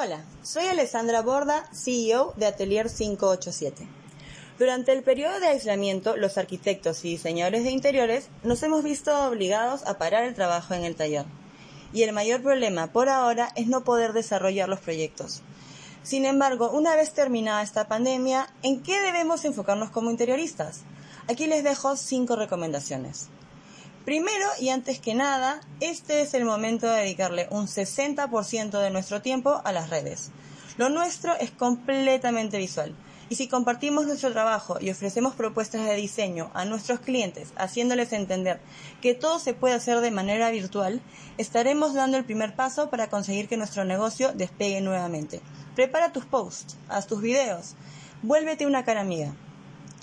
Hola, soy Alessandra Borda, CEO de Atelier 587. Durante el periodo de aislamiento, los arquitectos y diseñadores de interiores nos hemos visto obligados a parar el trabajo en el taller. Y el mayor problema por ahora es no poder desarrollar los proyectos. Sin embargo, una vez terminada esta pandemia, ¿en qué debemos enfocarnos como interioristas? Aquí les dejo cinco recomendaciones. Primero y antes que nada, este es el momento de dedicarle un 60% de nuestro tiempo a las redes. Lo nuestro es completamente visual. Y si compartimos nuestro trabajo y ofrecemos propuestas de diseño a nuestros clientes, haciéndoles entender que todo se puede hacer de manera virtual, estaremos dando el primer paso para conseguir que nuestro negocio despegue nuevamente. Prepara tus posts, haz tus videos, vuélvete una cara amiga.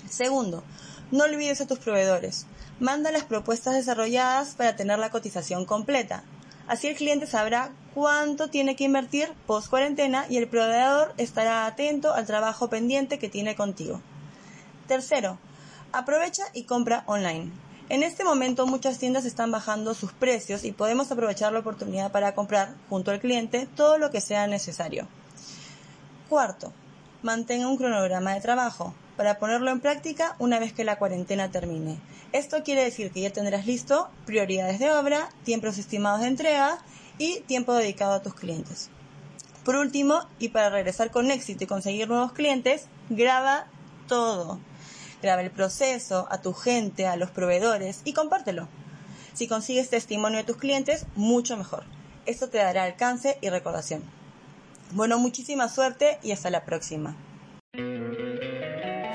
Segundo, no olvides a tus proveedores. Manda las propuestas desarrolladas para tener la cotización completa. Así el cliente sabrá cuánto tiene que invertir post cuarentena y el proveedor estará atento al trabajo pendiente que tiene contigo. Tercero, aprovecha y compra online. En este momento muchas tiendas están bajando sus precios y podemos aprovechar la oportunidad para comprar junto al cliente todo lo que sea necesario. Cuarto, mantenga un cronograma de trabajo para ponerlo en práctica una vez que la cuarentena termine. Esto quiere decir que ya tendrás listo prioridades de obra, tiempos estimados de entrega y tiempo dedicado a tus clientes. Por último, y para regresar con éxito y conseguir nuevos clientes, graba todo. Graba el proceso, a tu gente, a los proveedores y compártelo. Si consigues testimonio de tus clientes, mucho mejor. Esto te dará alcance y recordación. Bueno, muchísima suerte y hasta la próxima.